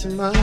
to my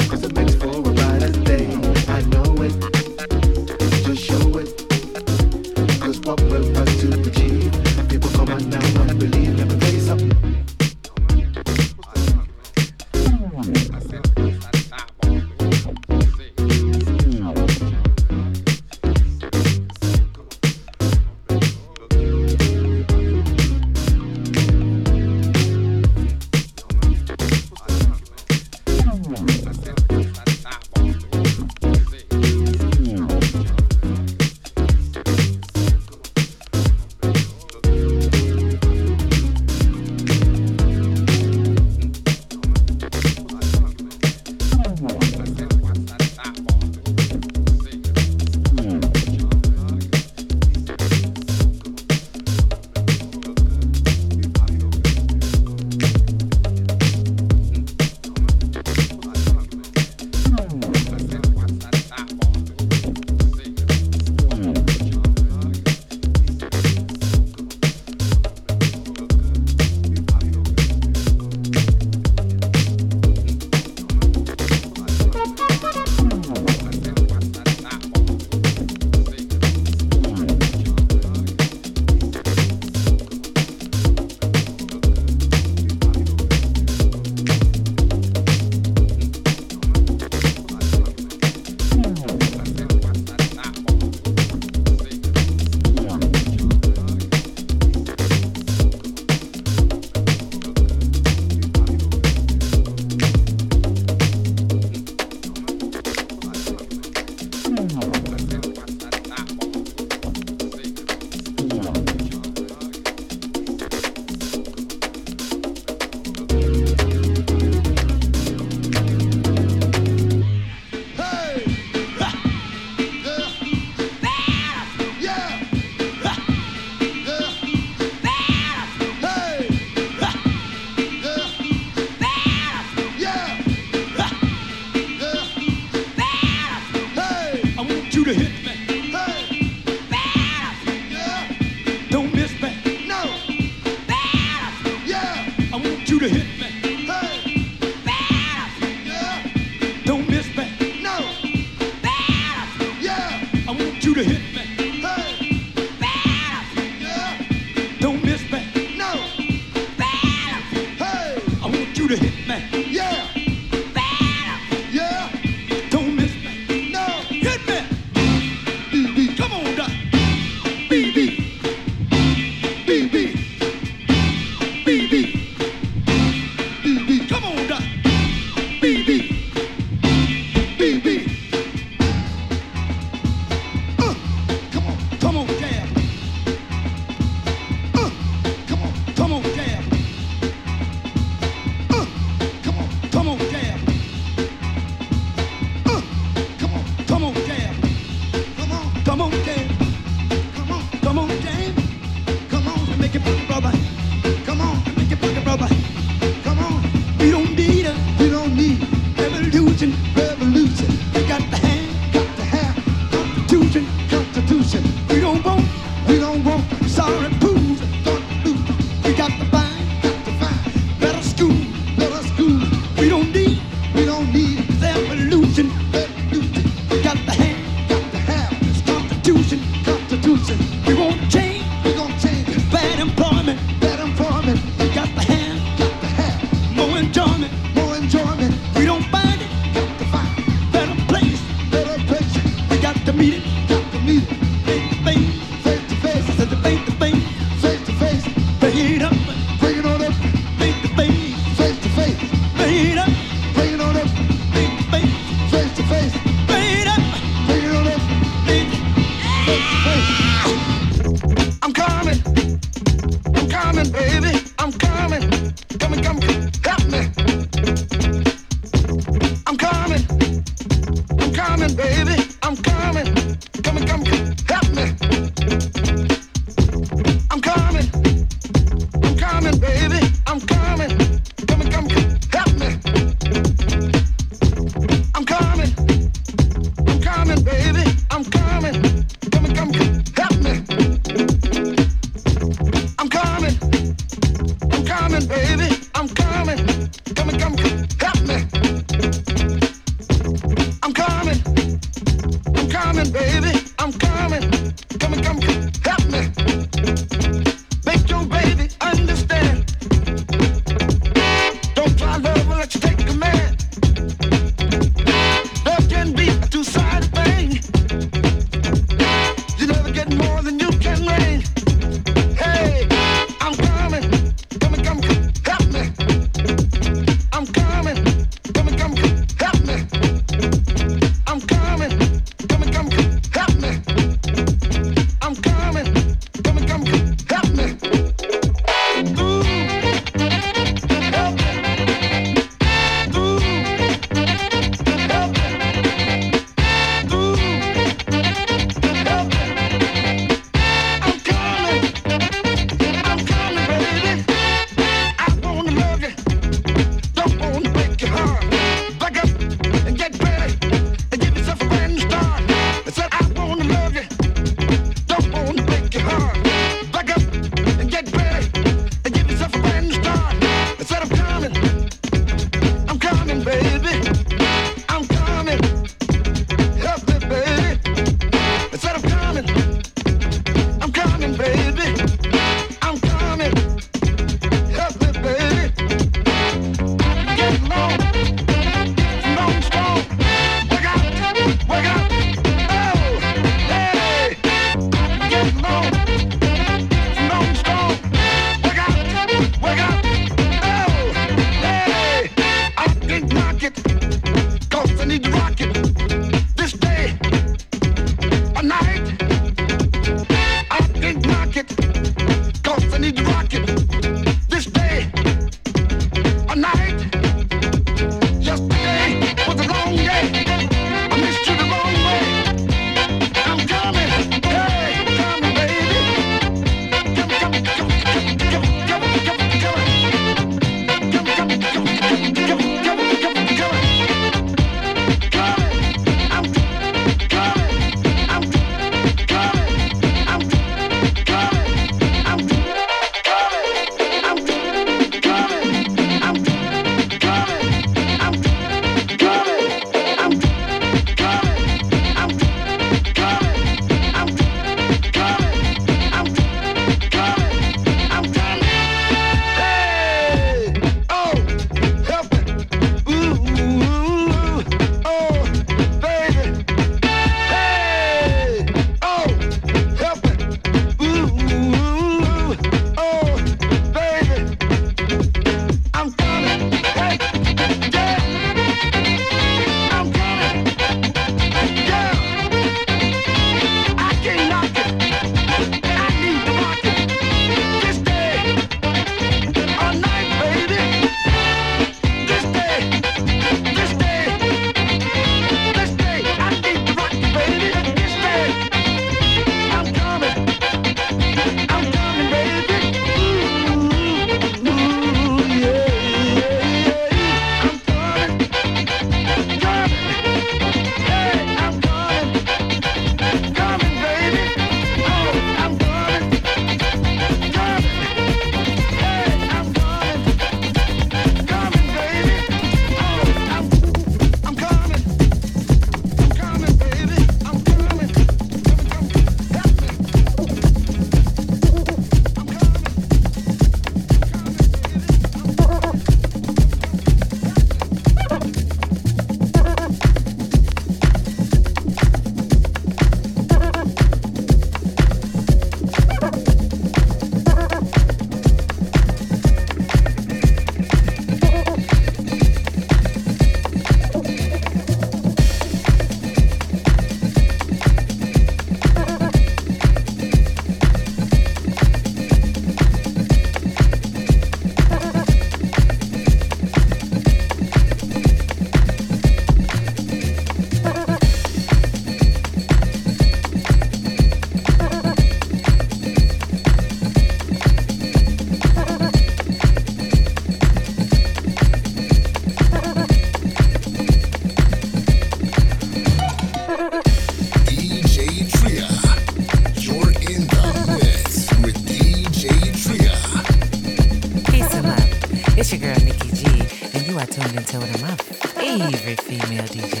Matilda, my Every female DJ.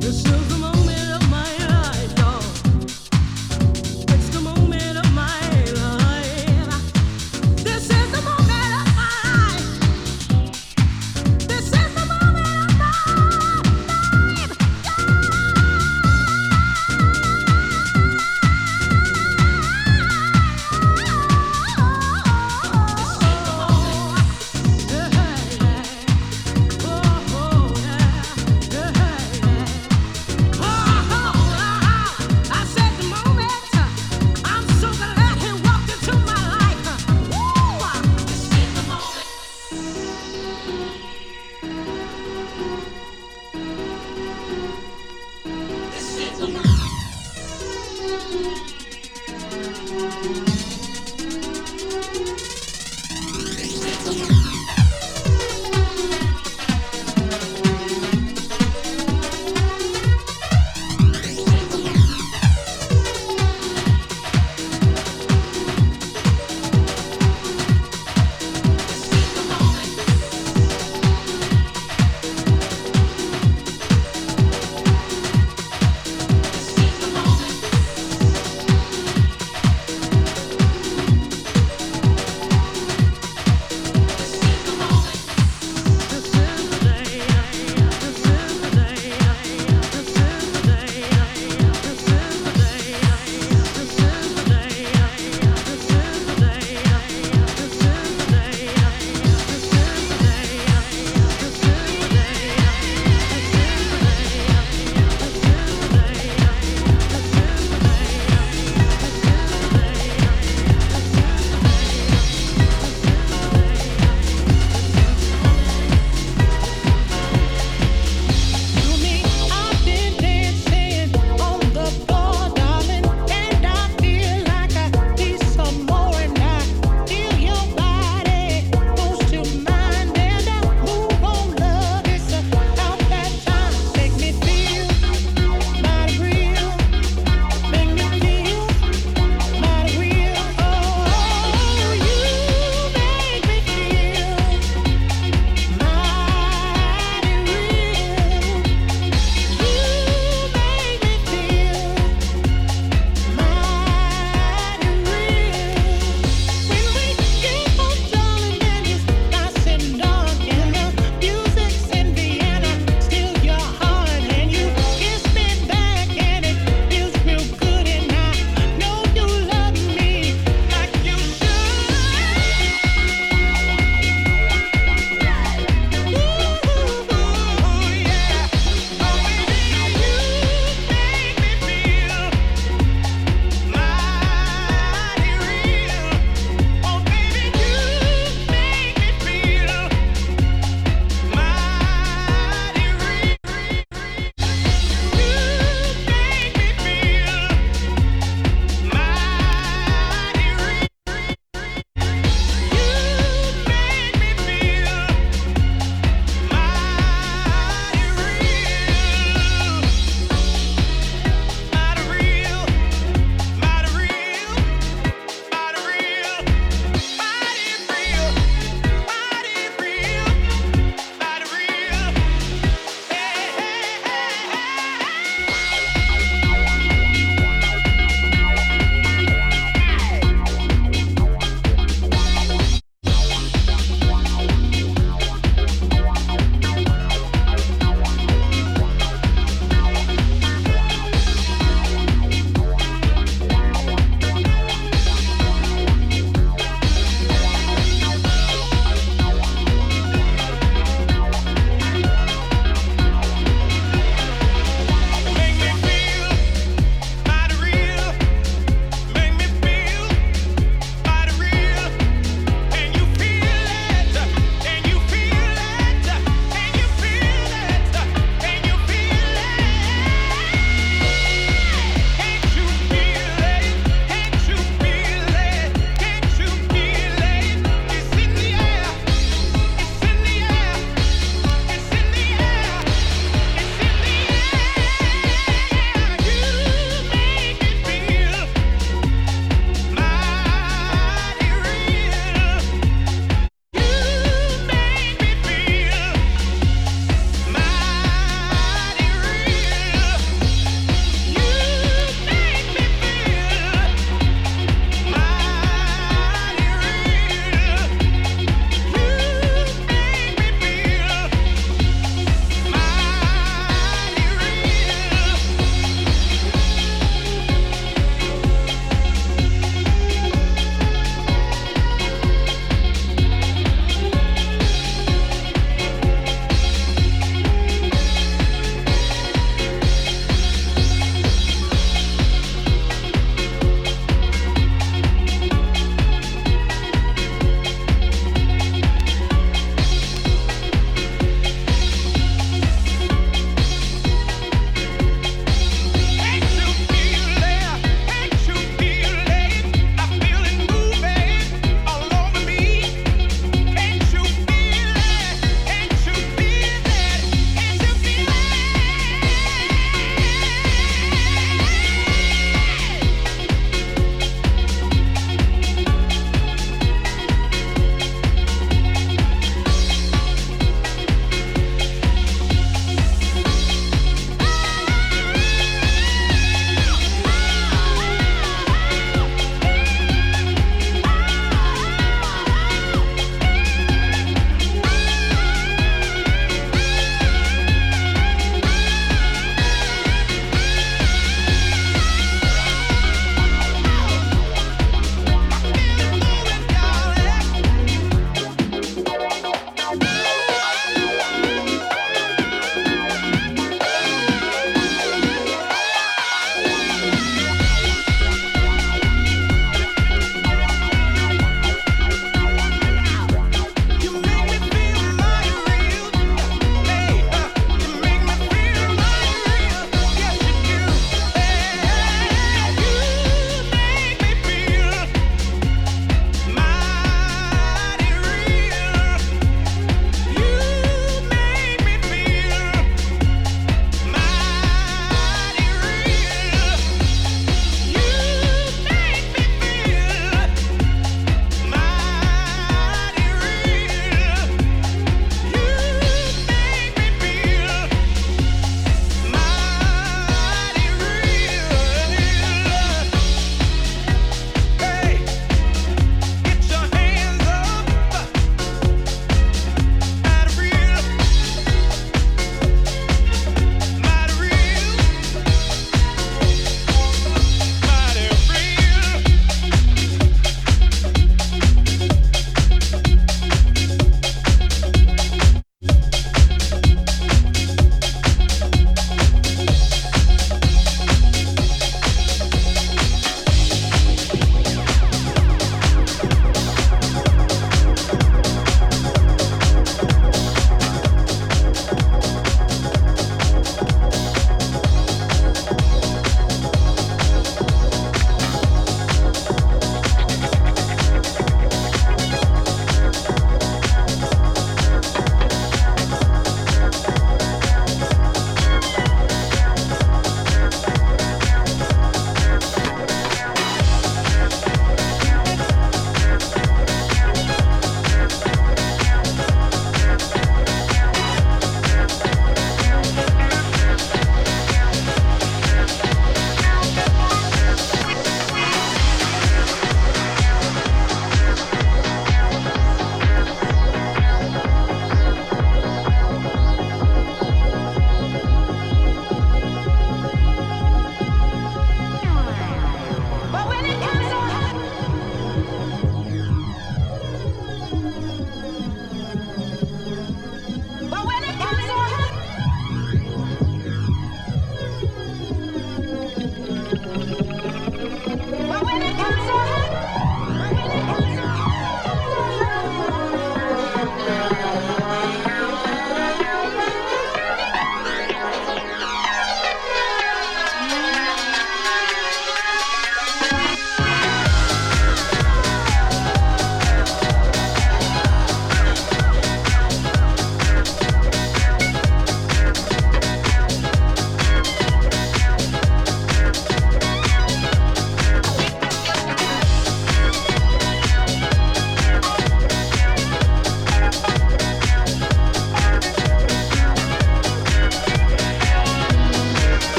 This is the moment.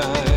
Time.